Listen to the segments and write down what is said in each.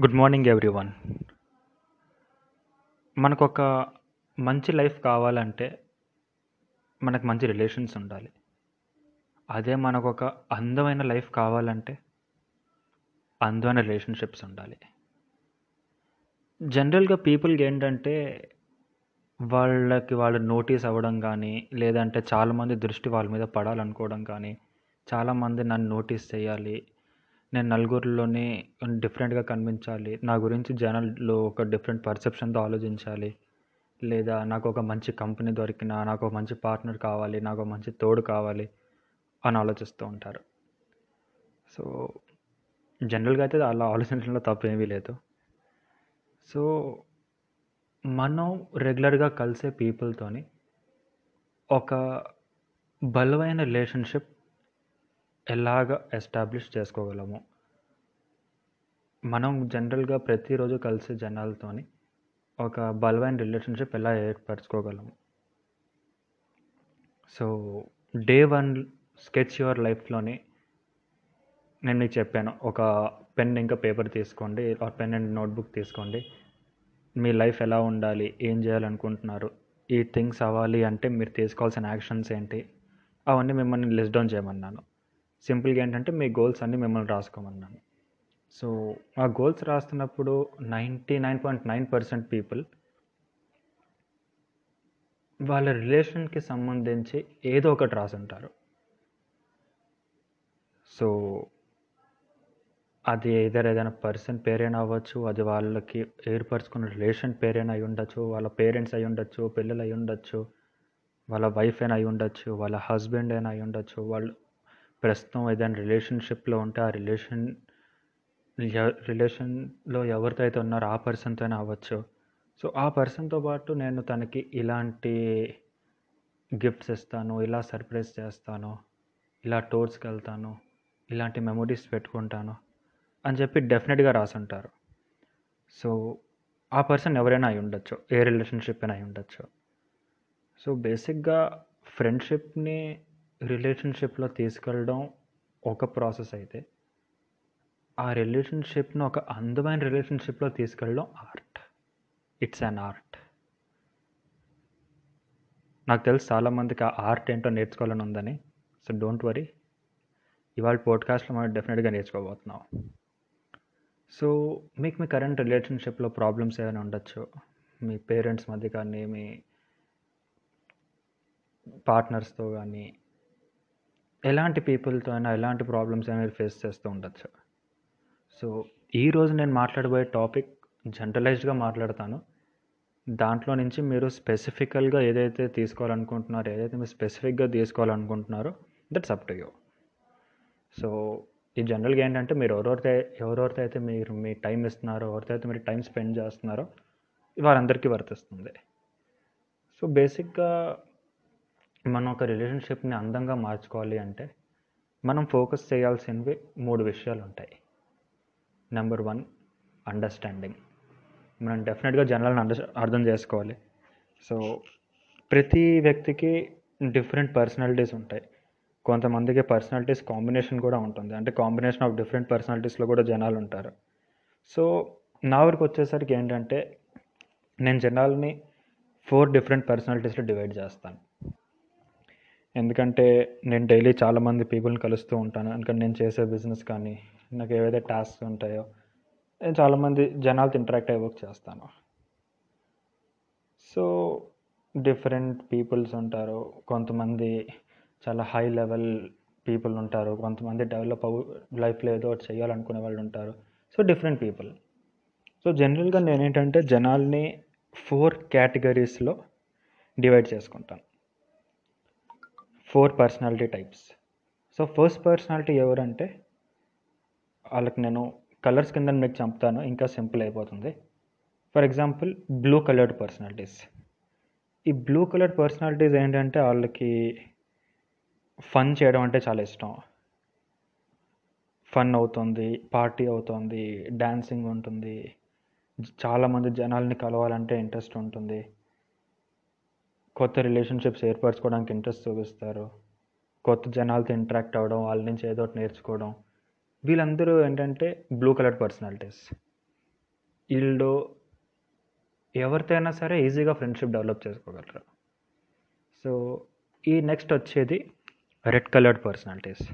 Good morning everyone మనకొక మంచి life కావాలంటే మనకు మంచి రిలేషన్స్ ఉండాలి. అదే మనకొక అందమైన లైఫ్ కావాలంటే అందమైన రిలేషన్షిప్స్ ఉండాలి. జనరల్గా పీపుల్కి ఏంటంటే వాళ్ళకి వాళ్ళు నోటీస్ అవ్వడం కానీ లేదంటే చాలామంది దృష్టి వాళ్ళ మీద పడాలనుకోవడం కానీ చాలామంది నన్ను నోటీస్ చేయాలి నేను నలుగురిలోనే డిఫరెంట్గా కనిపించాలి. నా గురించి జనాల్లో ఒక డిఫరెంట్ పర్సెప్షన్తో ఆలోచించాలి. లేదా నాకు ఒక మంచి కంపెనీ దొరికిన నాకు ఒక మంచి పార్ట్నర్ కావాలి నాకు ఒక మంచి తోడు కావాలి అని ఆలోచిస్తూ ఉంటారు. సో జనరల్గా అయితే అలా ఆలోచించడంలో తప్పు ఏమీ లేదు. సో మనం రెగ్యులర్గా కలిసే పీపుల్తోని ఒక బలమైన రిలేషన్షిప్ ఎలాగ ఎస్టాబ్లిష్ చేసుకోగలము. మనం జనరల్గా ప్రతిరోజు కలిసే జనాలతోని ఒక బలమైన రిలేషన్షిప్ ఎలా ఏర్పరచుకోగలము. So day one sketch your లైఫ్లోని నేను మీకు చెప్పాను ఒక పెన్ ఇంకా పేపర్ తీసుకోండి ఆ పెన్ అండ్ నోట్బుక్ తీసుకోండి మీ లైఫ్ ఎలా ఉండాలి ఏం చేయాలనుకుంటున్నారు ఈ థింగ్స్ అవ్వాలి అంటే మీరు తీసుకోవాల్సిన యాక్షన్స్ ఏంటి అవన్నీ మిమ్మల్ని లిస్ట్ డౌన్ చేయమన్నాను. సింపుల్గా ఏంటంటే మీ గోల్స్ అన్నీ మిమ్మల్ని రాసుకోమన్నాను. సో ఆ గోల్స్ రాస్తున్నప్పుడు ninety nine point nine percent people వాళ్ళ రిలేషన్కి సంబంధించి ఏదో ఒకటి రాసుంటారు. సో అది ఏదైనా ఏదైనా పర్సన్ పేరైనా అవ్వచ్చు అది వాళ్ళకి ఏర్పరచుకున్న రిలేషన్ పేరైనా అయి ఉండొచ్చు వాళ్ళ పేరెంట్స్ అయి ఉండొచ్చు పిల్లలు అయి ఉండొచ్చు వాళ్ళ వైఫ్ అయినా అయి ఉండొచ్చు వాళ్ళ హస్బెండ్ అయినా అయి ఉండొచ్చు వాళ్ళు ప్రస్తుతం ఏదైనా రిలేషన్షిప్లో ఉంటే ఆ రిలేషన్ రిలేషన్లో ఎవరితో అయితే ఉన్నారో ఆ పర్సన్తో అవ్వచ్చు. సో ఆ పర్సన్తో పాటు నేను తనకి ఇలాంటి గిఫ్ట్స్ ఇస్తాను ఇలా సర్ప్రైజ్ చేస్తాను ఇలా టూర్స్కి వెళ్తాను ఇలాంటి మెమొరీస్ పెట్టుకుంటాను అని చెప్పి డెఫినెట్గా రాసుంటారు. సో ఆ పర్సన్ ఎవరైనా అయి ఉండొచ్చు ఏ రిలేషన్షిప్ అయినా అయి ఉండొచ్చు. సో బేసిక్గా ఫ్రెండ్షిప్ని రిలేషన్షిప్లో తీసుకెళ్ళడం ఒక ప్రాసెస్ అయితే ఆ రిలేషన్షిప్ను ఒక అందమైన రిలేషన్షిప్లో తీసుకెళ్ళడం ఆర్ట్. It's an art. నాకు తెలుసు చాలామందికి ఆ ఆర్ట్ ఏంటో నేర్చుకోవాలని ఉందని. So don't worry. ఇవాళ పోడ్కాస్ట్లో మనం డెఫినెట్గా నేర్చుకోబోతున్నాం. సో మీకు మీ కరెంట్ రిలేషన్షిప్లో ప్రాబ్లమ్స్ ఏమైనా ఉండొచ్చు? మీ పేరెంట్స్ మధ్య కానీ మీ పార్ట్నర్స్తో కానీ ఎలాంటి పీపుల్తో అయినా ఎలాంటి ప్రాబ్లమ్స్ అయినా మీరు ఫేస్ చేస్తూ ఉండొచ్చు. సో ఈరోజు నేను మాట్లాడబోయే టాపిక్ జనరలైజ్డ్గా మాట్లాడతాను. దాంట్లో నుంచి మీరు స్పెసిఫికల్గా ఏదైతే తీసుకోవాలనుకుంటున్నారో ఏదైతే మీరు స్పెసిఫిక్గా తీసుకోవాలనుకుంటున్నారో that's up to you. So ఈ జనరల్గా ఏంటంటే మీరు ఎవరెవరితో ఎవరెవరితో అయితే మీరు మీ టైం ఇస్తున్నారో ఎవరితో అయితే మీరు టైం స్పెండ్ చేస్తున్నారో వారందరికీ వర్తిస్తుంది. సో బేసిక్గా మనం ఒక రిలేషన్షిప్ని అందంగా మార్చుకోవాలి అంటే మనం ఫోకస్ చేయాల్సినవి మూడు విషయాలు ఉంటాయి. నెంబర్ వన్ అండర్స్టాండింగ్ మనం డెఫినెట్గా జనాలను అండర్ అర్థం చేసుకోవాలి. సో ప్రతి వ్యక్తికి డిఫరెంట్ పర్సనాలిటీస్ ఉంటాయి. కొంతమందికి పర్సనాలిటీస్ కాంబినేషన్ కూడా ఉంటుంది. అంటే కాంబినేషన్ ఆఫ్ డిఫరెంట్ పర్సనాలిటీస్లో కూడా జనాలు ఉంటారు. సో నా వరకు వచ్చేసరికి ఏంటంటే నేను జనాల్ని ఫోర్ డిఫరెంట్ పర్సనాలిటీస్లో డివైడ్ చేస్తాను. ఎందుకంటే నేను డైలీ చాలామంది పీపుల్ని కలుస్తూ ఉంటాను. ఎందుకంటే నేను చేసే బిజినెస్ కానీ నాకు ఏవైతే టాస్క్స్ ఉంటాయో నేను చాలామంది జనాలతో ఇంటరాక్ట్ అయ్యే వర్క్ చేస్తాను. సో డిఫరెంట్ పీపుల్స్ ఉంటారు. కొంతమంది చాలా హై లెవెల్ పీపుల్ ఉంటారు. కొంతమంది డెవలప్ అవు లైఫ్లో ఏదో చేయాలనుకునే వాళ్ళు ఉంటారు. సో డిఫరెంట్ పీపుల్ సో జనరల్గా నేనేంటంటే జనాల్ని ఫోర్ కేటగిరీస్లో డివైడ్ చేసుకుంటాను. Four personality types. So first personality ఎవరంటే వాళ్ళకి నేను కలర్స్ కింద మీకు చంపుతాను ఇంకా సింపుల్ అయిపోతుంది. For example blue coloured personalities. ఈ బ్లూ కలర్డ్ పర్సనాలిటీస్ ఏంటంటే వాళ్ళకి ఫన్ చేయడం అంటే చాలా ఇష్టం. ఫన్ అవుతుంది పార్టీ అవుతుంది డ్యాన్సింగ్ ఉంటుంది. చాలామంది జనాల్ని కలవాలంటే ఇంట్రెస్ట్ ఉంటుంది. కొత్త రిలేషన్షిప్స్ ఏర్పరచుకోవడానికి ఇంట్రెస్ట్ చూపిస్తారు. కొత్త జనాలతో ఇంటరాక్ట్ అవ్వడం వాళ్ళ నుంచి ఏదో ఒకటి నేర్చుకోవడం. వీళ్ళందరూ ఏంటంటే బ్లూ కలర్ పర్సనాలిటీస్ వీళ్ళు ఎవరితో అయినా సరే ఈజీగా ఫ్రెండ్షిప్ డెవలప్ చేసుకోగలరు. సో ఈ నెక్స్ట్ వచ్చేది రెడ్ కలర్డ్ పర్సనాలిటీస్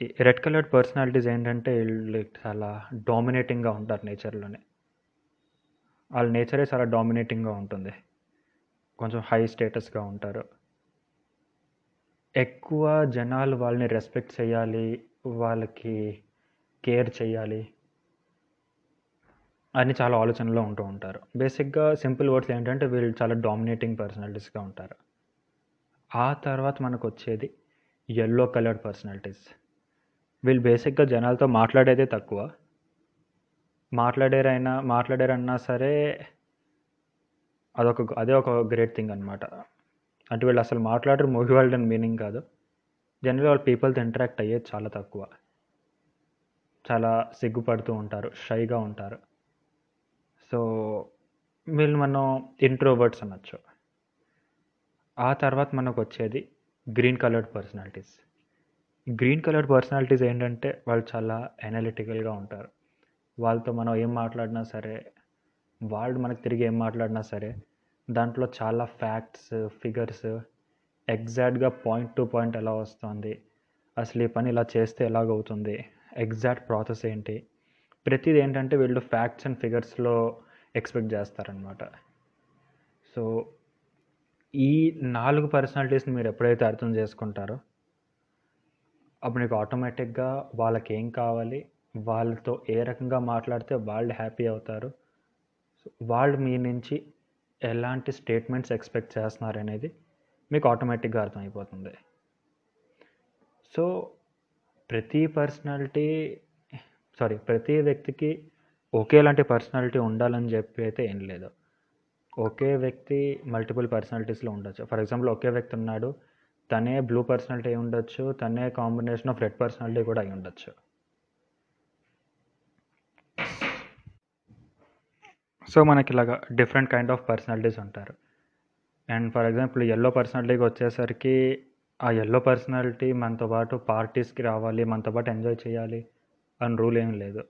ఈ రెడ్ కలర్డ్ పర్సనాలిటీస్ ఏంటంటే వీళ్ళు చాలా డామినేటింగ్గా ఉంటారు నేచర్లోనే వాళ్ళ నేచరే చాలా డామినేటింగ్గా ఉంటుంది. కొంచెం హై స్టేటస్గా ఉంటారు. ఎక్కువ జనాలు వాళ్ళని రెస్పెక్ట్ చేయాలి వాళ్ళకి కేర్ చేయాలి అని చాలా ఆలోచనలో ఉంటూ ఉంటారు. బేసిక్గా సింపుల్ వర్డ్స్ ఏంటంటే వీళ్ళు చాలా డామినేటింగ్ పర్సనాలిటీస్గా ఉంటారు. ఆ తర్వాత మనకు వచ్చేది ఎల్లో కలర్డ్ పర్సనాలిటీస్ వీళ్ళు బేసిక్గా జనాలతో మాట్లాడేదే తక్కువ. మాట్లాడారైనా మాట్లాడారన్నా సరే అదొక అదే ఒక గ్రేట్ థింగ్ అనమాట అంటే వీళ్ళు అసలు మాట్లాడరు మూవీ వరల్డ్ అని మీనింగ్ కాదు. జనరల్గా వాళ్ళు పీపుల్తో ఇంటరాక్ట్ అయ్యేది చాలా తక్కువ. చాలా సిగ్గుపడుతూ ఉంటారు షైగా ఉంటారు. సో వీళ్ళు మనం ఇంట్రోవర్ట్స్ అనొచ్చు. ఆ తర్వాత మనకు వచ్చేది green coloured personalities green coloured personalities ఏంటంటే వాళ్ళు చాలా ఎనాలిటికల్గా ఉంటారు. వాళ్ళతో మనం ఏం మాట్లాడినా సరే వాళ్ళు మనకు తిరిగి ఏం మాట్లాడినా సరే దాంట్లో చాలా ఫ్యాక్ట్స్ ఫిగర్స్ ఎగ్జాక్ట్గా పాయింట్ టు పాయింట్ ఎలా వస్తుంది అసలు ఈ పని ఇలా చేస్తే ఎలాగవుతుంది ఎగ్జాక్ట్ ప్రాసెస్ ఏంటి ప్రతిది ఏంటంటే వీళ్ళు ఫ్యాక్ట్స్ అండ్ ఫిగర్స్లో ఎక్స్పెక్ట్ చేస్తారనమాట సో ఈ నాలుగు పర్సనాలిటీస్ని మీరు ఎప్పుడైతే అర్థం చేసుకుంటారో అప్పుడు మీకు ఆటోమేటిక్గా వాళ్ళకి ఏం కావాలి వాళ్ళతో ఏ రకంగా మాట్లాడితే వాళ్ళు హ్యాపీ అవుతారు వాళ్ళు మీ నుంచి ఎలాంటి స్టేట్మెంట్స్ ఎక్స్పెక్ట్ చేస్తున్నారు అనేది మీకు ఆటోమేటిక్గా అర్థమైపోతుంది. సో ప్రతి పర్సనాలిటీ సారీ ప్రతి వ్యక్తికి ఒకేలాంటి పర్సనాలిటీ ఉండాలని చెప్పి అయితే ఏం లేదు. ఒకే వ్యక్తి మల్టిపుల్ పర్సనాలిటీస్లో ఉండొచ్చు. ఫర్ ఎగ్జాంపుల్ ఒకే వ్యక్తి ఉన్నాడు తనే బ్లూ పర్సనాలిటీ అయి ఉండొచ్చు తనే కాంబినేషన్ ఆఫ్ రెడ్ పర్సనాలిటీ కూడా అయి ఉండొచ్చు. సో మనకి ఇలాగ డిఫరెంట్ కైండ్ ఆఫ్ పర్సనాలిటీస్ ఉంటారు. అండ్ ఫర్ ఎగ్జాంపుల్ ఎల్లో పర్సనాలిటీకి వచ్చేసరికి ఆ ఎల్లో పర్సనాలిటీ మనతో పాటు పార్టీస్కి రావాలి మనతో పాటు ఎంజాయ్ చేయాలి అని రూల్ ఏం లేదు.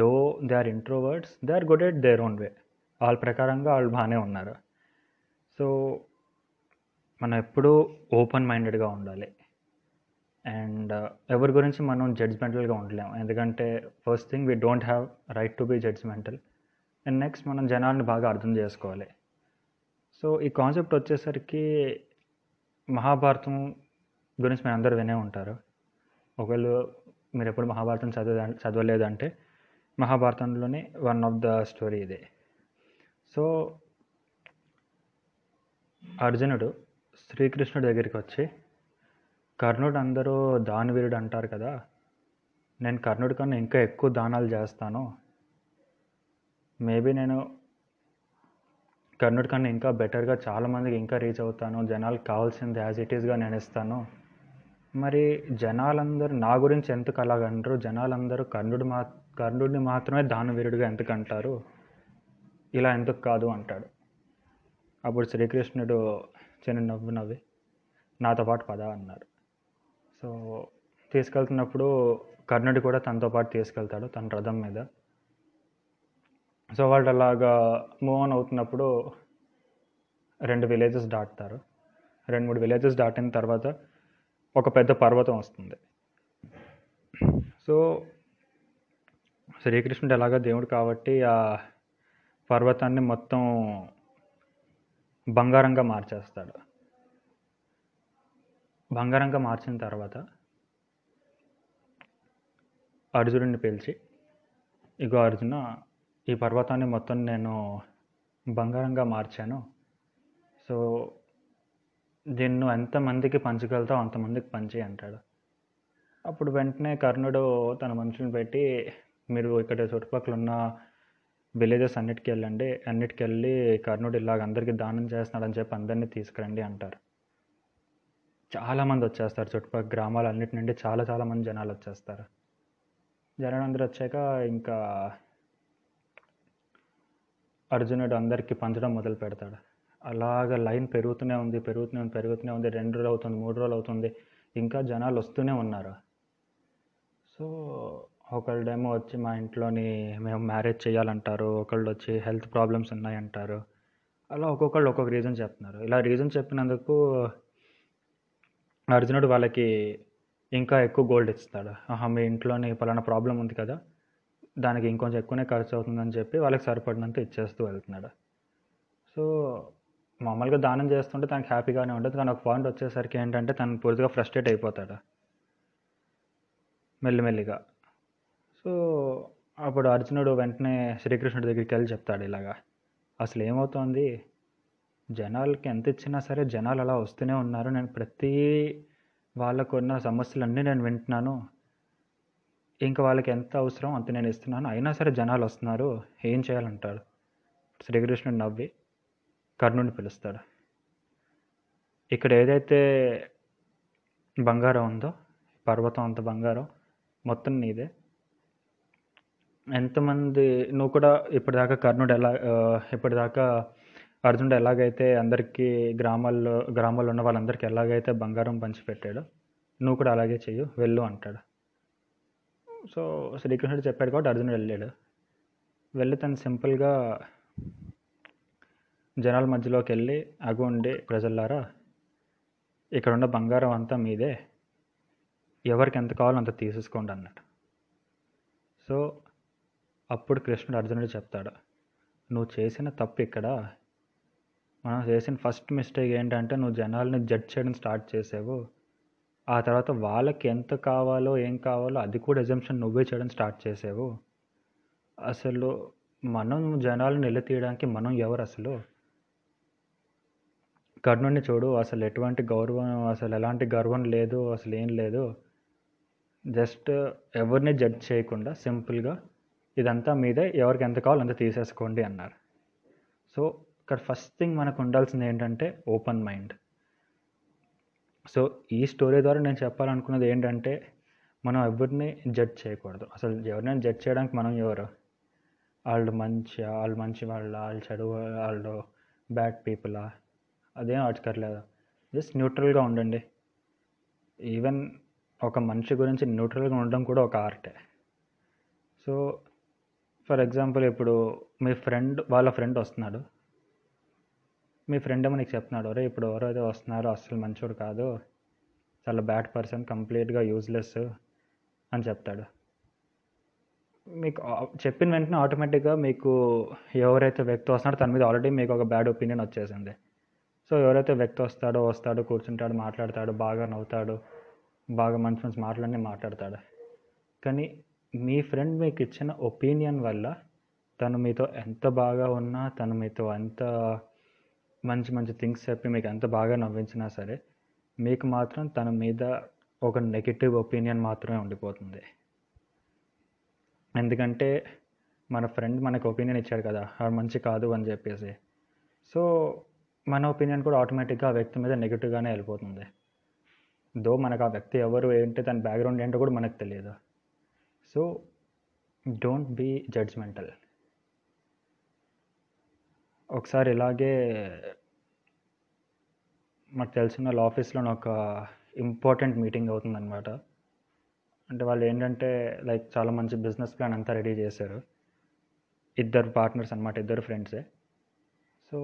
Though they are introverts they are good at their own way వాళ్ళ ప్రకారంగా వాళ్ళు బాగానే ఉన్నారు. సో మనం ఎప్పుడూ ఓపెన్ మైండెడ్గా ఉండాలి. అండ్ uh, ఎవరి గురించి మనం జడ్జ్మెంటల్గా ఉండలేము. ఎందుకంటే first thing we don't have right to be judgmental and next మనం జనాల్ని బాగా అర్థం చేసుకోవాలి. సో ఈ కాన్సెప్ట్ వచ్చేసరికి మహాభారతం గురించి మీరు అందరూ వినే ఉంటారు. ఒకవేళ మీరు ఎప్పుడు మహాభారతం చదివే చదవలేదంటే మహాభారతంలోనే వన్ ఆఫ్ ద స్టోరీ ఇదే. సో అర్జునుడు శ్రీకృష్ణుడి దగ్గరికి వచ్చి కర్ణుడు అందరూ దానవీరుడు అంటారు కదా నేను కర్ణుడి కన్నా ఇంకా ఎక్కువ దానాలు చేస్తాను. మేబీ నేను కర్ణుడి కన్నా ఇంకా బెటర్గా చాలామందికి ఇంకా రీచ్ అవుతాను. జనాలకు కావాల్సింది యాజ్ ఇట్ ఈస్గా నేను ఇస్తాను మరి జనాలందరూ నా గురించి ఎందుకు అలాగంటారు? జనాలందరూ కర్ణుడు మా కర్ణుడిని మాత్రమే దానవీరుడిగా ఎందుకు అంటారు? ఇలా ఎందుకు కాదు అంటాడు. అప్పుడు శ్రీకృష్ణుడు చిన్న నవ్వు నవ్వి నాతో పాటు పద అన్నారు. సో తీసుకెళ్తున్నప్పుడు కర్ణుడు కూడా తనతో పాటు తీసుకెళ్తాడు తన రథం మీద. సో వాళ్ళు అలాగా మూవ్ ఆన్ అవుతున్నప్పుడు రెండు విలేజెస్ దాటుతారు. రెండు మూడు విలేజెస్ దాటిన తర్వాత ఒక పెద్ద పర్వతం వస్తుంది. సో శ్రీకృష్ణుడు ఎలాగో దేవుడు కాబట్టి ఆ పర్వతాన్ని మొత్తం బంగారంగా మార్చేస్తాడు. బంగారంగా మార్చిన తర్వాత అర్జునుడిని పిలిచి ఇగో అర్జున ఈ పర్వతాన్ని మొత్తం నేను బంగారంగా మార్చాను. సో దీన్ని ఎంతమందికి పంచగలుగుతావు అంతమందికి పంచి అంటాడు. అప్పుడు వెంటనే కర్ణుడు తన మనుషులను పెట్టి మీరు ఇక్కడ చుట్టుపక్కల ఉన్న విలేజెస్ అన్నిటికీ వెళ్ళండి అన్నిటికి వెళ్ళి కర్ణుడు ఇలాగ అందరికీ దానం చేస్తున్నాడని చెప్పి అందరినీ తీసుకురండి అంటారు. చాలామంది వచ్చేస్తారు చుట్టుపక్కల గ్రామాలు అన్నిటి నుండి చాలా చాలామంది జనాలు వచ్చేస్తారు. జనాలు అందరూ వచ్చాక ఇంకా అర్జునుడు అందరికీ పంచడం మొదలు పెడతాడు. అలాగ లైన్ పెరుగుతూనే ఉంది పెరుగుతూనే ఉంది పెరుగుతూనే ఉంది. రెండు రోజులు అవుతుంది మూడు రోజులు అవుతుంది. ఇంకా జనాలు వస్తూనే ఉన్నారు. సో ఒకళ్ళేమో వచ్చి మా ఇంట్లోని మేము మ్యారేజ్ చేయాలంటారు. ఒకళ్ళు వచ్చి హెల్త్ ప్రాబ్లమ్స్ ఉన్నాయంటారు. అలా ఒక్కొక్కళ్ళు ఒక్కొక్క రీజన్ చెప్తున్నారు. ఇలా రీజన్ చెప్పినందుకు అర్జునుడు వాళ్ళకి ఇంకా ఎక్కువ గోల్డ్ ఇస్తాడు. ఆహా మీ ఇంట్లోని పలానా ప్రాబ్లం ఉంది కదా. దానికి ఇంకొంచెం ఎక్కువనే ఖర్చు అవుతుందని చెప్పి వాళ్ళకి సరిపడినంత ఇచ్చేస్తూ వెళ్తున్నాడు. సో మామూలుగా దానం చేస్తుంటే తనకి హ్యాపీగానే ఉంటుంది. కానీ ఒక పాయింట్ వచ్చేసరికి ఏంటంటే తను పూర్తిగా ఫ్రస్ట్రేట్ అయిపోతాడు. మెల్లిమెల్లిగా. సో అప్పుడు అర్జునుడు వెంటనే శ్రీకృష్ణుడి దగ్గరికి వెళ్ళి చెప్తాడు ఇలాగా. అసలు ఏమవుతోంది? జనాలకి ఎంత ఇచ్చినా సరే జనాలు అలా వస్తూనే ఉన్నారు. నేను ప్రతి వాళ్ళకున్న సమస్యలన్నీ నేను వింటున్నాను. ఇంకా వాళ్ళకి ఎంత అవసరం అంత నేను ఇస్తున్నాను. అయినా సరే జనాలు వస్తున్నారు. ఏం చేయాలంటాడు? శ్రీకృష్ణుడు నవ్వి కర్ణుడిని పిలుస్తాడు. ఇక్కడ ఏదైతే బంగారం ఉందో పర్వతం అంత బంగారం మొత్తం నీదే. ఎంతమంది నువ్వు కూడా ఇప్పటిదాకా కర్ణుడు ఎలా ఇప్పటిదాకా అర్జునుడు ఎలాగైతే అందరికీ గ్రామాల్లో గ్రామాల్లో ఉన్న వాళ్ళందరికీ ఎలాగైతే బంగారం పంచిపెట్టాడో నువ్వు కూడా అలాగే చెయ్యు వెళ్ళు అంటాడు. సో శ్రీకృష్ణుడు చెప్పాడు కాబట్టి అర్జునుడు వెళ్ళాడు. వెళ్ళి తను సింపుల్గా జనాల మధ్యలోకి వెళ్ళి అగుండి ప్రజల్లారా ఇక్కడ ఉన్న బంగారం అంతా మీదే ఎవరికి ఎంత కావాలో అంత తీసేసుకోండి అన్నాడు. సో అప్పుడు కృష్ణుడు అర్జునుడు చెప్తాడు నువ్వు చేసిన తప్పు ఇక్కడ మనం చేసిన ఫస్ట్ మిస్టేక్ ఏంటంటే నువ్వు జనాల్ని జడ్జ్ చేయడం స్టార్ట్ చేసావు ఆ తర్వాత వాళ్ళకి ఎంత కావాలో ఏం కావాలో అది కూడా ఎజంప్షన్ నువ్వే చేయడం స్టార్ట్ చేసావు. అసలు మనం జనాలను నిలతీయడానికి మనం ఎవరు అసలు? కర్ణుడిని చూడు అసలు ఎటువంటి గౌరవం అసలు ఎలాంటి గర్వం లేదు అసలు ఏం లేదు. జస్ట్ ఎవరిని జడ్జ్ చేయకుండా సింపుల్గా ఇదంతా మీదే ఎవరికి ఎంత కావాలో అంత తీసేసుకోండి అన్నారు. సో ఇక్కడ ఫస్ట్ థింగ్ మనకు ఉండాల్సింది ఏంటంటే ఓపెన్ మైండ్ సో ఈ స్టోరీ ద్వారా నేను చెప్పాలనుకున్నది ఏంటంటే మనం ఎవరిని జడ్జ్ చేయకూడదు. అసలు ఎవరినైనా జడ్జ్ చేయడానికి మనం ఎవరు? వాళ్ళు మంచి వాళ్ళు మంచి వాళ్ళ? వాళ్ళు చెడు వాళ్ళు బ్యాడ్ పీపులా? అదేం అడగట్లేదు జస్ట్ న్యూట్రల్గా ఉండండి. ఈవెన్ ఒక మనిషి గురించి న్యూట్రల్గా ఉండడం కూడా ఒక ఆర్టే. సో ఫర్ ఎగ్జాంపుల్ ఇప్పుడు మీ ఫ్రెండ్ వాళ్ళ ఫ్రెండ్ వస్తున్నాడు. మీ ఫ్రెండ్ ఏమో నీకు చెప్తున్నాడు అరే ఇప్పుడు ఎవరైతే వస్తున్నారో అస్సలు మంచోడు కాదు చాలా బ్యాడ్ పర్సన్ కంప్లీట్గా యూజ్లెస్ అని చెప్తాడు. మీకు చెప్పిన వెంటనే ఆటోమేటిక్గా మీకు ఎవరైతే వ్యక్తి వస్తున్నాడో తన మీద ఆల్రెడీ మీకు ఒక బ్యాడ్ ఒపీనియన్ వచ్చేసింది. సో ఎవరైతే వ్యక్తి వస్తాడో వస్తాడో కూర్చుంటాడు మాట్లాడతాడు బాగా నవ్వుతాడు బాగా మంచి మంచి మాటలన్నీ మాట్లాడతాడు. కానీ మీ ఫ్రెండ్ మీకు ఇచ్చిన ఒపీనియన్ వల్ల తను మీతో ఎంత బాగా ఉన్నా తను మీతో ఎంత మంచి మంచి థింగ్స్ చెప్పి మీకు ఎంత బాగా నవ్వించినా సరే మీకు మాత్రం తన మీద ఒక నెగిటివ్ ఒపీనియన్ మాత్రమే ఉండిపోతుంది. ఎందుకంటే మన ఫ్రెండ్ మనకు ఒపీనియన్ ఇచ్చాడు కదా అది మంచి కాదు అని చెప్పేసి. సో మన ఒపీనియన్ కూడా ఆటోమేటిక్గా ఆ వ్యక్తి మీద నెగిటివ్గానే వెళ్ళిపోతుంది. దో మనకు ఆ వ్యక్తి ఎవరు ఏంటి తన బ్యాక్గ్రౌండ్ ఏంటో కూడా మనకు తెలియదు. So don't be judgmental. ఒకసారి ఇలాగే మాకు తెలిసిన వాళ్ళ ఆఫీస్లో ఒక ఇంపార్టెంట్ మీటింగ్ అవుతుందన్నమాట. అంటే వాళ్ళు ఏంటంటే లైక్ చాలా మంచి బిజినెస్ ప్లాన్ అంతా రెడీ చేశారు. ఇద్దరు పార్ట్నర్స్ అనమాట ఇద్దరు ఫ్రెండ్సే. సో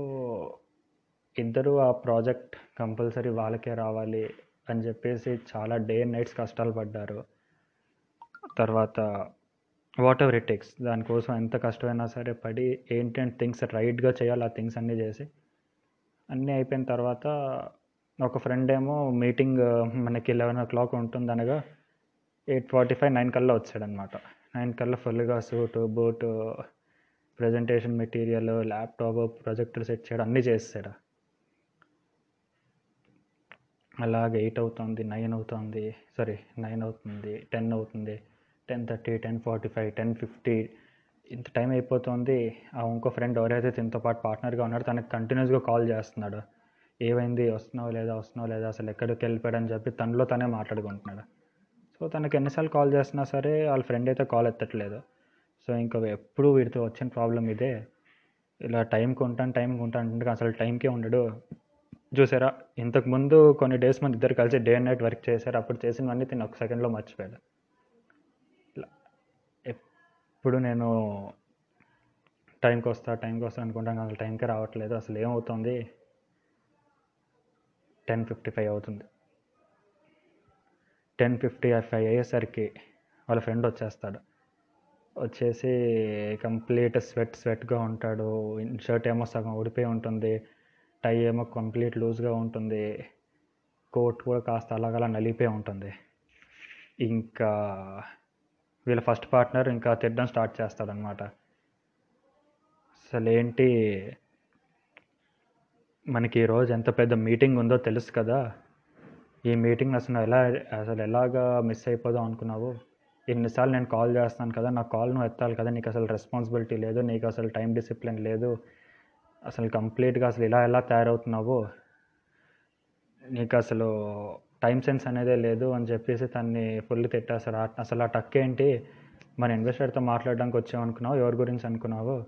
ఇద్దరు ఆ ప్రాజెక్ట్ కంపల్సరీ వాళ్ళకే రావాలి అని చెప్పేసి చాలా డే అండ్ నైట్స్ కష్టాలు పడ్డారు. తర్వాత వాట్ ఎవర్ ఇట్ టేక్స్ దానికోసం ఎంత కష్టమైనా సరే పడి ఏంటంటే థింగ్స్ రైట్గా చేయాలి ఆ థింగ్స్ అన్నీ చేసి. అన్నీ అయిపోయిన తర్వాత ఒక ఫ్రెండ్ ఏమో మీటింగ్ uh, మనకి లెవెన్ ఓ క్లాక్ ఉంటుంది అనగా ఎయిట్ ఫార్టీ ఫైవ్ నైన్ కల్లా వచ్చాడనమాట నైన్ కల్లా ఫుల్గా suit boot presentation material laptop projector set చేయడం అన్నీ చేస్తాడు అలాగే ఎయిట్ అవుతుంది నైన్ అవుతుంది సారీ నైన్ అవుతుంది టెన్ అవుతుంది. Ten thirty ten forty five ten fifty ఇంత టైం అయిపోతుంది. ఆ ఇంకో ఫ్రెండ్ ఎవరైతే తనతో పాటు పార్ట్నర్గా ఉన్నాడో తనకి కంటిన్యూస్గా కాల్ చేస్తున్నాడు. ఏమైంది? వస్తున్నావు లేదా? వస్తున్నావు లేదా? అసలు ఎక్కడికి వెళ్ళిపోయాడని చెప్పి తనలో తనే మాట్లాడుకుంటున్నాడు. సో తనకి ఎన్నిసార్లు కాల్ చేసినా సరే వాళ్ళ ఫ్రెండ్ అయితే కాల్ ఎత్తట్లేదు. సో ఇంకా ఎప్పుడు వీడితో వచ్చిన ప్రాబ్లం ఇదే. ఇలా టైంకి ఉంటాను టైంకి ఉంటాను అంటే అసలు టైంకే ఉండడు. చూసారా? ఇంతకు ముందు కొన్ని డేస్ మన ఇద్దరు కలిసి డే అండ్ నైట్ వర్క్ చేశారు. అప్పుడు చేసినవన్నీ తిని ఒక సెకండ్లో మర్చిపోయాడు. ఎప్పుడు నేను టైంకి వస్తా టైంకి వస్తా అనుకుంటాను అసలు టైంకి రావట్లేదు. అసలు ఏమవుతుంది? టెన్ ఫిఫ్టీ ఫైవ్ అవుతుంది. టెన్ ఫిఫ్టీ ఫైవ్ అయ్యేసరికి వాళ్ళ ఫ్రెండ్ వచ్చేస్తాడు. వచ్చేసి కంప్లీట్ స్వెట్ స్వెట్గా ఉంటాడు. షర్ట్ ఏమో సగం ఊడిపోయి ఉంటుంది. టై ఏమో కంప్లీట్ లూజ్గా ఉంటుంది. కోట్ కూడా కాస్త అలాగలా నలిపే ఉంటుంది. ఇంకా వీళ్ళ ఫస్ట్ పార్ట్నర్ ఇంకా తిట్టడం స్టార్ట్ చేస్తాడనమాట అసలు ఏంటి? మనకి ఈరోజు ఎంత పెద్ద మీటింగ్ ఉందో తెలుసు కదా. ఈ మీటింగ్ అసలు ఎలా అసలు ఎలాగా మిస్ అయిపోదాం అనుకున్నావు? ఎన్నిసార్లు నేను కాల్ చేస్తాను కదా నా కాల్ నువ్వు ఎత్తాలి కదా నీకు అసలు రెస్పాన్సిబిలిటీ లేదు నీకు అసలు టైం డిసిప్లిన్ లేదు. అసలు కంప్లీట్గా అసలు ఇలా ఎలా తయారవుతున్నావు? నీకు అసలు టైం సెన్స్ అనేదే లేదు అని చెప్పేసి తన్ని ఫుల్ తిట్టేస్తాడు. ఆ- అసలు ఆ టక్ ఏంటి? మన ఇన్వెస్టర్తో మాట్లాడడానికి వచ్చామనుకున్నావు ఎవరి గురించి అనుకున్నావు?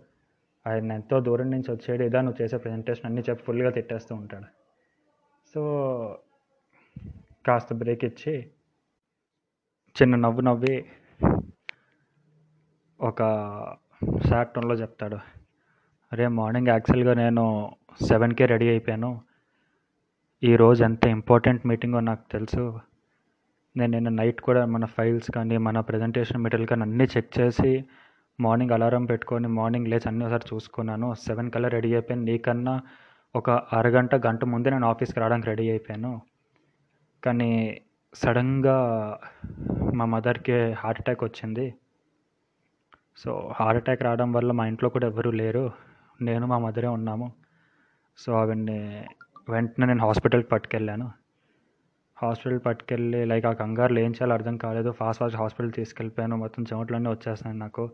ఆయన ఎంతో దూరం నుంచి వచ్చేది ఇదా నువ్వు చేసే ప్రజెంటేషన్ అన్నీ చెప్పి ఫుల్గా తిట్టేస్తూ ఉంటాడు. సో కాస్త బ్రేక్ ఇచ్చి చిన్న నవ్వు నవ్వి ఒక సాట్ టోన్లో చెప్తాడు. అరే మార్నింగ్ యాక్చువల్గా నేను సెవెన్కే రెడీ అయిపోయాను. ఈరోజు ఎంత ఇంపార్టెంట్ మీటింగో నాకు తెలుసు. నేను నిన్న నైట్ కూడా మన ఫైల్స్ కానీ మన ప్రజెంటేషన్ మెటీరియల్ కానీ అన్నీ చెక్ చేసి మార్నింగ్ అలారం పెట్టుకొని మార్నింగ్ లేచి అన్నీ ఒకసారి చూసుకున్నాను. సెవెన్ కల్లా రెడీ అయిపోయాను. నీకన్నా ఒక అరగంట గంట ముందే నేను ఆఫీస్కి రావడానికి రెడీ అయిపోయాను. కానీ సడన్గా మా మదర్కి హార్ట్ అటాక్ వచ్చింది. సో హార్ట్ అటాక్ రావడం వల్ల మా ఇంట్లో కూడా ఎవరూ లేరు. నేను మా మదరే ఉన్నాము. సో ఆవిడ్ని వెంటనే నేను హాస్పిటల్కి పట్టుకెళ్ళాను. హాస్పిటల్ పట్టుకెళ్ళి లైక్ ఆ కంగారులో ఏం చేయాలో అర్థం కాలేదు. ఫాస్ట్ ఫాస్ట్ హాస్పిటల్ తీసుకెళ్ళిపోయాను. మొత్తం చెమటలన్నీ వచ్చేస్తున్నాయి నాకు.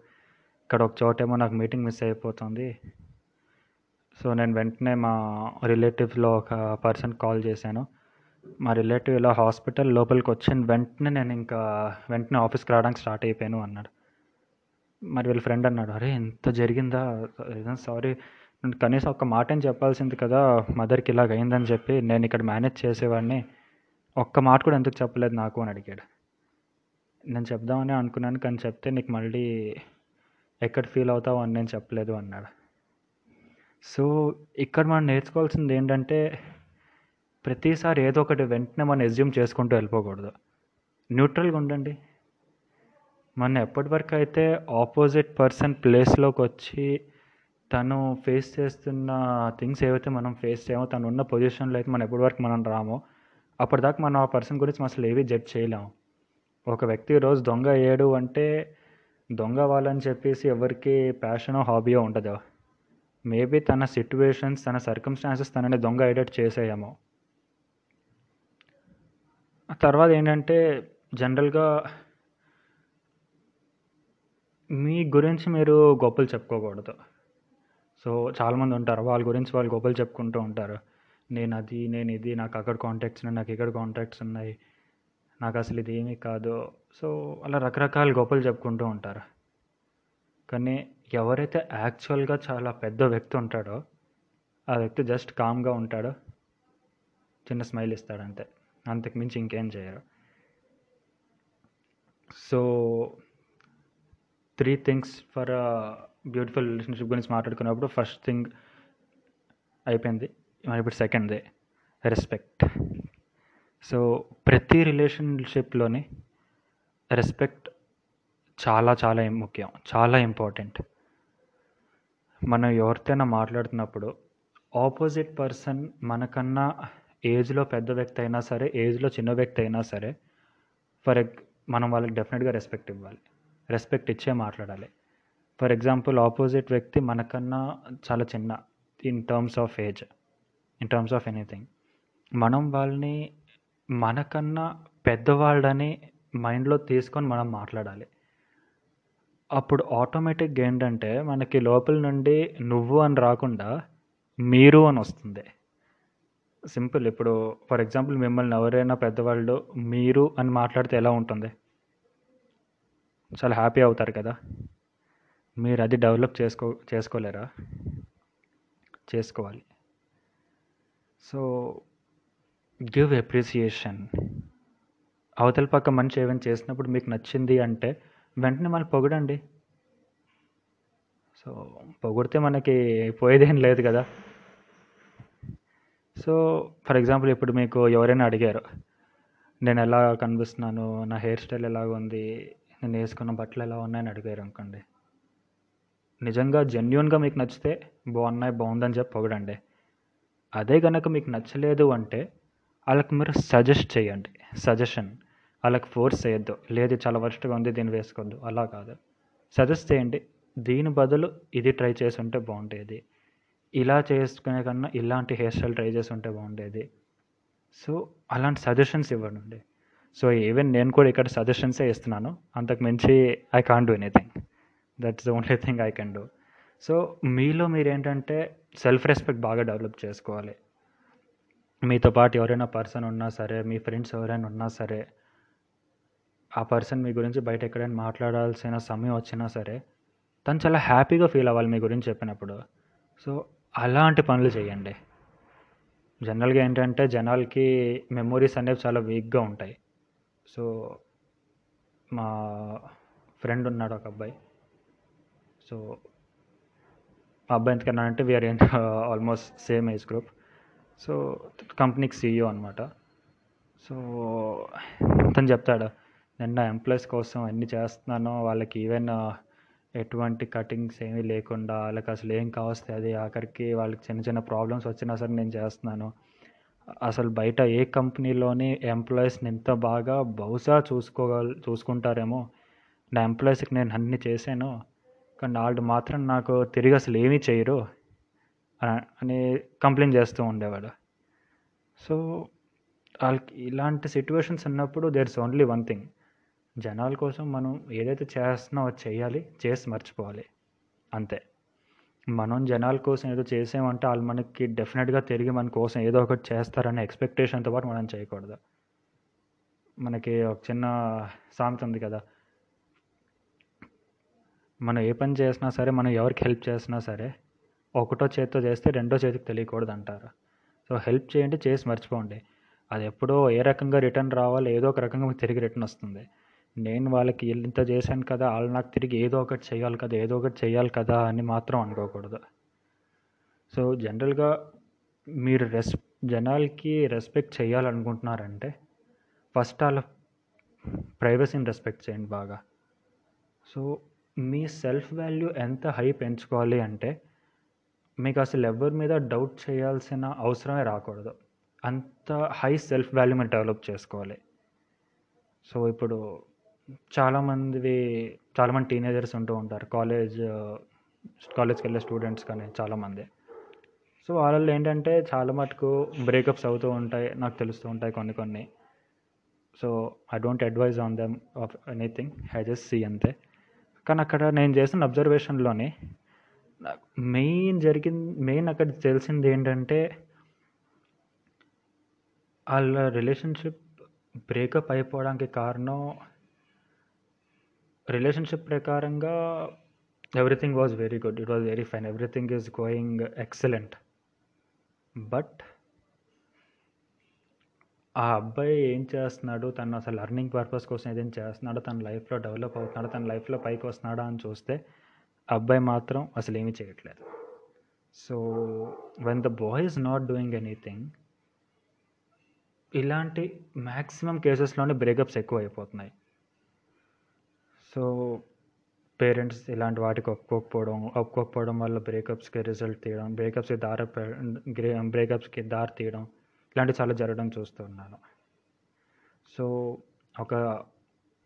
ఇక్కడ ఒక చోటేమో నాకు మీటింగ్ మిస్ అయిపోతుంది. సో నేను వెంటనే మా రిలేటివ్స్లో ఒక పర్సన్ కాల్ చేశాను. మా రిలేటివ్ ఇలా హాస్పిటల్ లోపలికి వచ్చిన వెంటనే నేను ఇంకా వెంటనే ఆఫీస్కి రావడానికి స్టార్ట్ అయిపోయాను అన్నాడు. మరి వీళ్ళ ఫ్రెండ్ అన్నాడు అరే ఎంత జరిగిందా? సారీ కనీసం ఒక మాటని చెప్పాల్సింది కదా మదర్కి ఇలాగ అయిందని చెప్పి నేను ఇక్కడ మేనేజ్ చేసేవాడిని. ఒక్క మాట కూడా ఎందుకు చెప్పలేదు నాకు అని అడిగాడు. నేను చెప్దామని అనుకున్నాను కానీ చెప్తే నీకు మళ్ళీ ఎక్కడ ఫీల్ అవుతావు అని నేను చెప్పలేదు అన్నాడు. సో ఇక్కడ మనం నేర్చుకోవాల్సింది ఏంటంటే ప్రతిసారి ఏదో ఒకటి వెంటనే మనం ఎజ్యూమ్ చేసుకుంటూ వెళ్ళిపోకూడదు. న్యూట్రల్గా ఉండండి. మనం ఎప్పటి వరకు అయితే ఆపోజిట్ పర్సన్ ప్లేస్లోకి వచ్చి తను ఫేస్ చేస్తున్న థింగ్స్ ఏవైతే మనం ఫేస్ చేయమో తను ఉన్న పొజిషన్లో అయితే మనం ఎప్పటి వరకు మనం రామో అప్పటిదాకా మనం ఆ పర్సన్ గురించి మనం అసలు ఏవి జడ్జ్ చేయలేము. ఒక వ్యక్తి రోజు దొంగ అయ్యాడు అంటే దొంగ వాళ్ళని చెప్పేసి ఎవరికి ప్యాషనో హాబీయో ఉండదు. మేబీ తన సిట్యువేషన్స్ తన సర్కమ్స్టాన్సెస్ తనని దొంగ అయ్యేటట్టు చేసేయేమో. తర్వాత ఏంటంటే జనరల్గా మీ గురించి మీరు గొప్పలు చెప్పుకోకూడదు. సో చాలామంది ఉంటారు. వాళ్ళ గురించి వాళ్ళు గొప్పలు చెప్పుకుంటూ ఉంటారు. నేను అది నేను ఇది నాకు అక్కడ కాంటాక్ట్స్ ఉన్నాయి నాకు ఇక్కడ కాంటాక్ట్స్ ఉన్నాయి నాకు అసలు ఇది ఏమీ కాదు. సో అలా రకరకాల గొప్పలు చెప్పుకుంటూ ఉంటారు. కానీ ఎవరైతే యాక్చువల్గా చాలా పెద్ద వ్యక్తి ఉంటాడో ఆ వ్యక్తి జస్ట్ కామ్గా ఉంటాడో. చిన్న స్మైల్ ఇస్తాడు అంతే. అంతకు మించి ఇంకేం చేయరు. So three things for beautiful relationship గురించి మాట్లాడుకున్నప్పుడు ఫస్ట్ థింగ్ అయిపోయింది. మరి ఇప్పుడు సెకండ్దే. రెస్పెక్ట్. సో ప్రతి రిలేషన్షిప్లోని రెస్పెక్ట్ చాలా చాలా ముఖ్యం. చాలా ఇంపార్టెంట్. మనం ఎవరితోనైనా మాట్లాడుతున్నప్పుడు ఆపోజిట్ పర్సన్ మనకన్నా ఏజ్లో పెద్ద వ్యక్తి అయినా సరే ఏజ్లో చిన్న వ్యక్తి అయినా సరే ఫర్ ఎగ్ మనం వాళ్ళకి డెఫినెట్గా రెస్పెక్ట్ ఇవ్వాలి. రెస్పెక్ట్ ఇచ్చే మాట్లాడాలి. ఫర్ ఎగ్జాంపుల్ ఆపోజిట్ వ్యక్తి మనకన్నా చాలా చిన్న in terms of age in terms of anything. మనం వాళ్ళని మనకన్నా పెద్దవాళ్ళని మైండ్లో తీసుకొని మనం మాట్లాడాలి. అప్పుడు ఆటోమేటిక్గా ఏంటంటే మనకి లోపల నుండి నువ్వు అని రాకుండా మీరు అని వస్తుంది. సింపుల్. ఇప్పుడు ఫర్ ఎగ్జాంపుల్ మిమ్మల్ని ఎవరైనా పెద్దవాళ్ళు మీరు అని మాట్లాడితే ఎలా ఉంటుంది? చాలా హ్యాపీ అవుతారు కదా? మీరు అది డెవలప్ చేసుకో చేసుకోలేరా? చేసుకోవాలి. సో గివ్ ఎప్రిసియేషన్ అవతల పక్క మనిషి ఏమైనా చేసినప్పుడు మీకు నచ్చింది అంటే వెంటనే మళ్ళీ పొగడండి. సో పొగిడితే మనకి పోయేదేం లేదు కదా. సో ఫర్ ఎగ్జాంపుల్ ఇప్పుడు మీకు ఎవరైనా అడిగారు నేను ఎలా కనిపిస్తున్నాను? నా హెయిర్ స్టైల్ ఎలాగ ఉంది నేను వేసుకున్న బట్టలు ఎలా ఉన్నాయని అడిగారు అనుకోండి. నిజంగా జెన్యున్గా మీకు నచ్చితే బాగున్నాయి బాగుందని చెప్పి పొగడండి. అదే కనుక మీకు నచ్చలేదు అంటే వాళ్ళకి మీరు సజెస్ట్ చేయండి. సజెషన్ వాళ్ళకి ఫోర్స్ చేయొద్దు. లేదు చాలా వర్స్ట్గా ఉంది దీన్ని వేసుకోవద్దు. అలా కాదు. సజెస్ట్ చేయండి. దీని బదులు ఇది ట్రై చేసి ఉంటే బాగుండేది. ఇలా చేసుకునే కన్నా ఇలాంటి హెయిర్ స్టైల్ ట్రై చేసి ఉంటే బాగుండేది. సో అలాంటి సజెషన్స్ ఇవ్వండి సో ఈవెన్ నేను కూడా ఇక్కడ సజెషన్సే ఇస్తున్నాను. అంతకు మించి I can't do anything that's the only thing I can do so మీలో మీరు ఏంటంటే సెల్ఫ్ రెస్పెక్ట్ బాగా డెవలప్ చేసుకోవాలి. మీతో పాటు ఎవరైనా పర్సన్ ఉన్నా సరే మీ ఫ్రెండ్స్ ఎవరైనా ఉన్నా సరే ఆ పర్సన్ మీ గురించి బయట ఎక్కడైనా మాట్లాడాల్సిన సమయం వచ్చినా సరే తను చాలా హ్యాపీగా ఫీల్ అవ్వాలి మీ గురించి చెప్పినప్పుడు. సో అలాంటి పనులు చేయండి. జనరల్గా ఏంటంటే జనాలకి మెమొరీస్ అనేవి చాలా వీక్గా ఉంటాయి. సో మా ఫ్రెండ్ ఉన్నాడు ఒక అబ్బాయి. సో ఆ అబ్బాయి ఎందుకన్నానంటే we are in almost same age group so కంపెనీకి సీఈఓ అనమాట సో తను చెప్తాడు నేను నా ఎంప్లాయీస్ కోసం అన్ని చేస్తున్నాను వాళ్ళకి ఈవెన్ ఎటువంటి కటింగ్స్ ఏమీ లేకుండా వాళ్ళకి అసలు ఏం కావస్తే అది ఆఖరికి వాళ్ళకి చిన్న చిన్న ప్రాబ్లమ్స్ వచ్చినా సరే నేను చేస్తున్నాను. అసలు బయట ఏ కంపెనీలోని ఎంప్లాయీస్ని ఎంత బాగా బహుశా చూసుకోగల చూసుకుంటారేమో? నా ఎంప్లాయీస్కి నేను అన్ని చేశాను. కానీ వాళ్ళు మాత్రం నాకు తిరిగి అసలు ఏమీ చేయరు అని కంప్లైంట్ చేస్తూ ఉండేవాడు. సో వాళ్ళకి ఇలాంటి సిట్యువేషన్స్ ఉన్నప్పుడు దేర్స్ ఓన్లీ వన్ థింగ్ జనాల కోసం మనం ఏదైతే చేస్తున్నామో అది చేయాలి చేసి మర్చిపోవాలి. అంతే. మనం జనాల కోసం ఏదో చేసామంటే వాళ్ళు మనకి డెఫినెట్గా తిరిగి మన కోసం ఏదో ఒకటి చేస్తారనే ఎక్స్పెక్టేషన్తో పాటు మనం చేయకూడదు. మనకి ఒక చిన్న సామెత ఉంది కదా మనం ఏ పని చేసినా సరే మనం ఎవరికి హెల్ప్ చేసినా సరే ఒకటో చేతితో చేస్తే రెండో చేతికి తెలియకూడదు అంటారు సో హెల్ప్ చేయండి చేసి మర్చిపోండి. అది ఎప్పుడో ఏ రకంగా రిటర్న్ రావాలి ఏదో ఒక రకంగా మీకు తిరిగి రిటర్న్ వస్తుంది. నేను వాళ్ళకి ఇంత చేశాను కదా వాళ్ళు నాకు తిరిగి ఏదో ఒకటి చేయాలి కదా ఏదో ఒకటి చేయాలి కదా అని మాత్రం అనుకోకూడదు. సో జనరల్గా మీరు రెస్ జనాలకి రెస్పెక్ట్ చేయాలనుకుంటున్నారంటే ఫస్ట్ వాళ్ళ ప్రైవసీని రెస్పెక్ట్ చేయండి బాగా. సో మీ సెల్ఫ్ వాల్యూ ఎంత హై పెంచుకోవాలి అంటే మీకు అసలు ఎవరి మీద డౌట్ చేయాల్సిన అవసరమే రాకూడదు. అంత హై సెల్ఫ్ వాల్యూ మీరు డెవలప్ చేసుకోవాలి. సో ఇప్పుడు చాలామందివి చాలామంది టీనేజర్స్ ఉంటూ ఉంటారు. కాలేజ్ కాలేజ్కి వెళ్ళే స్టూడెంట్స్ కానీ చాలామంది. సో వాళ్ళు ఏంటంటే చాలా మటుకు బ్రేకప్స్ అవుతూ ఉంటాయి. నాకు తెలుస్తూ ఉంటాయి కొన్ని కొన్ని. So I don't advise on them of anything. I just see అంతే. కానీ అక్కడ నేను చేసిన అబ్జర్వేషన్లోనే మెయిన్ జరిగింది మెయిన్ అక్కడ తెలిసింది ఏంటంటే వాళ్ళ రిలేషన్షిప్ బ్రేకప్ అయిపోవడానికి కారణం రిలేషన్షిప్ ప్రకారంగా everything was very good it was very fine everything is going excellent but ఆ అబ్బాయి ఏం చేస్తున్నాడు? తను అసలు లర్నింగ్ పర్పస్ కోసం ఏదైనా చేస్తున్నాడో? తన లైఫ్లో డెవలప్ అవుతున్నాడో? తన లైఫ్లో పైకి వస్తున్నాడా అని చూస్తే అబ్బాయి మాత్రం అసలు ఏమీ చేయట్లేదు. So when the boy is not doing anything ఇలాంటి మ్యాక్సిమం కేసెస్లోనే బ్రేకప్స్ ఎక్కువ అయిపోతున్నాయి సో పేరెంట్స్ ఇలాంటి వాటికి ఒప్పుకోకపోవడం ఒప్పుకోకపోవడం వల్ల బ్రేకప్స్కి రిజల్ట్ తీయడం బ్రేకప్స్కి దారి బ్రేకప్స్కి దారి తీయడం ఇలాంటివి చాలా జరగడం చూస్తున్నాను సో ఒక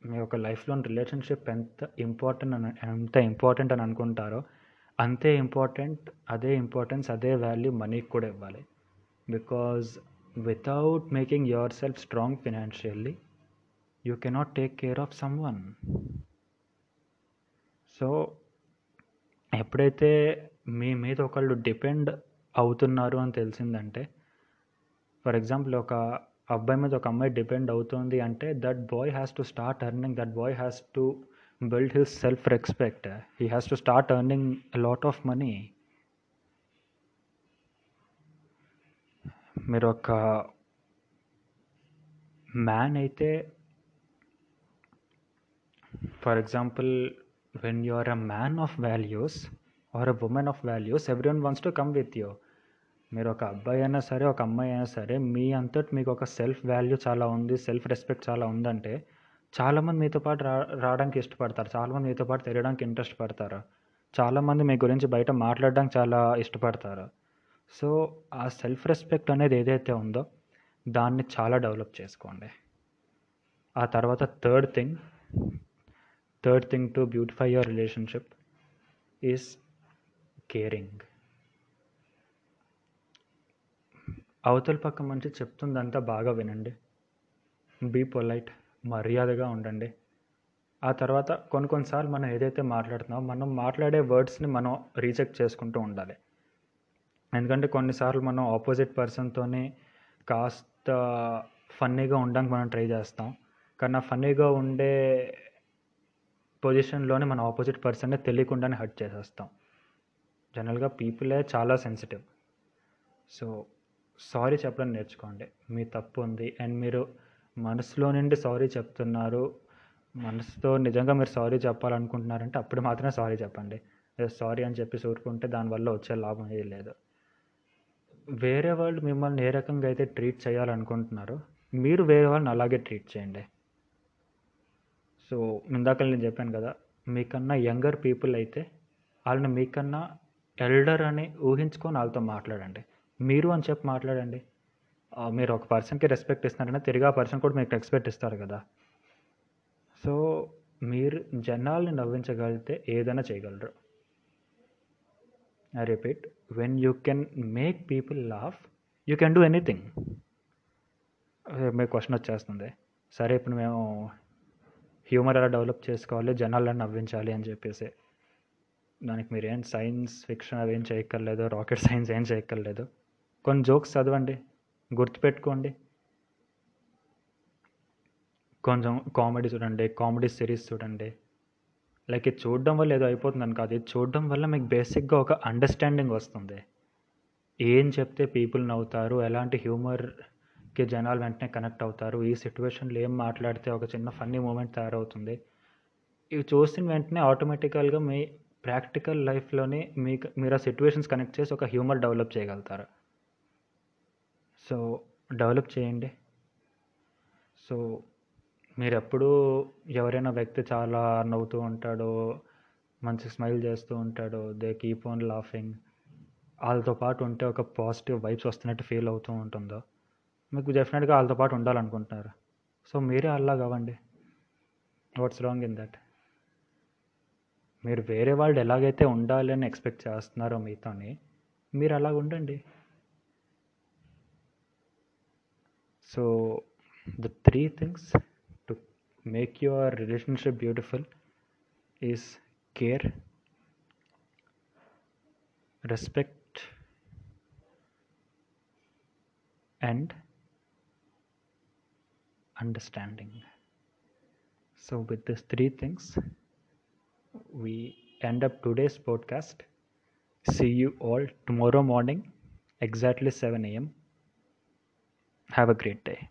మీ యొక్క లైఫ్లో రిలేషన్షిప్ ఎంత ఇంపార్టెంట్ అని ఎంత ఇంపార్టెంట్ అని అనుకుంటారో అంతే ఇంపార్టెంట్ అదే ఇంపార్టెన్స్ అదే వాల్యూ మనీకి కూడా ఇవ్వాలి. Because without making yourself strong financially you cannot take care of someone. So ఎప్పుడైతే మీ మీద ఒకళ్ళు డిపెండ్ అవుతున్నారు అని తెలిసిందంటే ఫర్ ఎగ్జాంపుల్ ఒక అబ్బాయి మీద ఒక అమ్మాయి డిపెండ్ అవుతుంది అంటే that boy has to start earning that boy has to build his self respect. He has to start earning lot of money. మీరు ఒక మ్యాన్ అయితే for example when you are a man of values or a woman of values everyone wants to come with you మీరు ఒక అబ్బాయి అయినా సరే ఒక అమ్మాయి అయినా సరే మీ అంతటి మీకు ఒక సెల్ఫ్ వాల్యూ చాలా ఉంది సెల్ఫ్ రెస్పెక్ట్ చాలా ఉందంటే చాలామంది మీతో పాటు రా రావడానికి ఇష్టపడతారు. చాలామంది మీతో పాటు తిరగడానికి ఇంట్రెస్ట్ పడతారు. చాలామంది మీ గురించి బయట మాట్లాడడానికి చాలా ఇష్టపడతారు. సో ఆ సెల్ఫ్ రెస్పెక్ట్ అనేది ఏదైతే ఉందో దాన్ని చాలా డెవలప్ చేసుకోండి. ఆ తర్వాత third thing third thing to beautify your relationship is caring అవతల పక్క మనిషి చెప్తుందంతా బాగా వినండి. బీ పొలైట్ మర్యాదగా ఉండండి. ఆ తర్వాత కొన్ని కొన్నిసార్లు మనం ఏదైతే మాట్లాడుతున్నామో మనం మాట్లాడే వర్డ్స్ని మనం రీచెక్ చేసుకుంటూ ఉండాలి. ఎందుకంటే కొన్నిసార్లు మనం ఆపోజిట్ పర్సన్తోనే కాస్త ఫన్నీగా ఉండడానికి మనం ట్రై చేస్తాం. కానీ ఆ ఫన్నీగా ఉండే పొజిషన్లోనే మన ఆపోజిట్ పర్సన్నే తెలియకుండానే హర్ట్ చేసేస్తాం. జనరల్గా పీపులే చాలా సెన్సిటివ్ సో సారీ చెప్పడం నేర్చుకోండి. మీ తప్పు ఉంది. అండ్ మీరు మనసులో నుండి సారీ చెప్తున్నారు. మనసుతో నిజంగా మీరు సారీ చెప్పాలనుకుంటున్నారంటే అప్పుడు మాత్రమే సారీ చెప్పండి. సారీ అని చెప్పి ఊరుకుంటే దానివల్ల వచ్చే లాభం ఏది లేదు. వేరే వాళ్ళు మిమ్మల్ని ఏ రకంగా అయితే ట్రీట్ చేయాలనుకుంటున్నారో మీరు వేరే వాళ్ళని అలాగే ట్రీట్ చేయండి. సో ఇందాక నేను చెప్పాను కదా మీకన్నా యంగర్ పీపుల్ అయితే వాళ్ళని మీకన్నా ఎల్డర్ అని ఊహించుకొని వాళ్ళతో మాట్లాడండి. మీరు అని చెప్పి మాట్లాడండి. మీరు ఒక పర్సన్కి రెస్పెక్ట్ ఇస్తున్నారంటే తిరిగి ఆ పర్సన్ కూడా మీకు రెస్పెక్ట్ ఇస్తారు కదా. సో మీరు జనాల్ని నవ్వించగలిగితే ఏదైనా చేయగలరు. I repeat when you can make people laugh you can do anything మీకు క్వశ్చన్ వచ్చేస్తుంది. సరే ఇప్పుడు మేము హ్యూమర్ ఎలా డెవలప్ చేసుకోవాలి జనాలను నవ్వించాలి అని చెప్పేసి. దానికి మీరు ఏం సైన్స్ ఫిక్షన్ అవి ఏం చేయక్కర్లేదు రాకెట్ సైన్స్ ఏం చేయక్కర్లేదు. కొన్ని జోక్స్ చదవండి గుర్తుపెట్టుకోండి. కొంచెం కామెడీ చూడండి కామెడీ సిరీస్ చూడండి. లైక్ ఇది చూడడం వల్ల ఏదో అయిపోతుందని కాదు ఇది చూడడం వల్ల మీకు బేసిక్గా ఒక అండర్స్టాండింగ్ వస్తుంది. ఏం చెప్తే పీపుల్ నవ్వుతారు ఎలాంటి హ్యూమర్కి జనాలు వెంటనే కనెక్ట్ అవుతారు ఈ సిచ్యువేషన్లో ఏం మాట్లాడితే ఒక చిన్న ఫన్నీ మూమెంట్ తయారవుతుంది. ఇవి చూసిన వెంటనే ఆటోమేటికల్గా మీ ప్రాక్టికల్ లైఫ్లోనే మీకు మీరు ఆ సిచ్యువేషన్స్ కనెక్ట్ చేసి ఒక హ్యూమర్ డెవలప్ చేయగలుగుతారు. సో డెవలప్ చేయండి. సో మీరు ఎప్పుడూ ఎవరైనా వ్యక్తి చాలా నవ్వుతూ ఉంటాడో మంచి స్మైల్ చేస్తూ ఉంటాడో దే కీప్ ఆన్ లాఫింగ్ వాళ్ళతో పాటు ఉంటే ఒక పాజిటివ్ వైబ్స్ వస్తున్నట్టు ఫీల్ అవుతూ ఉంటుందో మీకు డెఫినెట్గా వాళ్ళతో పాటు ఉండాలనుకుంటున్నారు? సో మీరే అలా అవ్వండి వాట్స్ రాంగ్ ఇన్ దట్. మీరు వేరే వాళ్ళు ఎలాగైతే ఉండాలి అని ఎక్స్పెక్ట్ చేస్తున్నారో మీతోని మీరు అలాగ ఉండండి so the three things to make your relationship beautiful is care respect and understanding. So with these three things we end up today's podcast. See you all tomorrow morning exactly 7 a.m have a great day.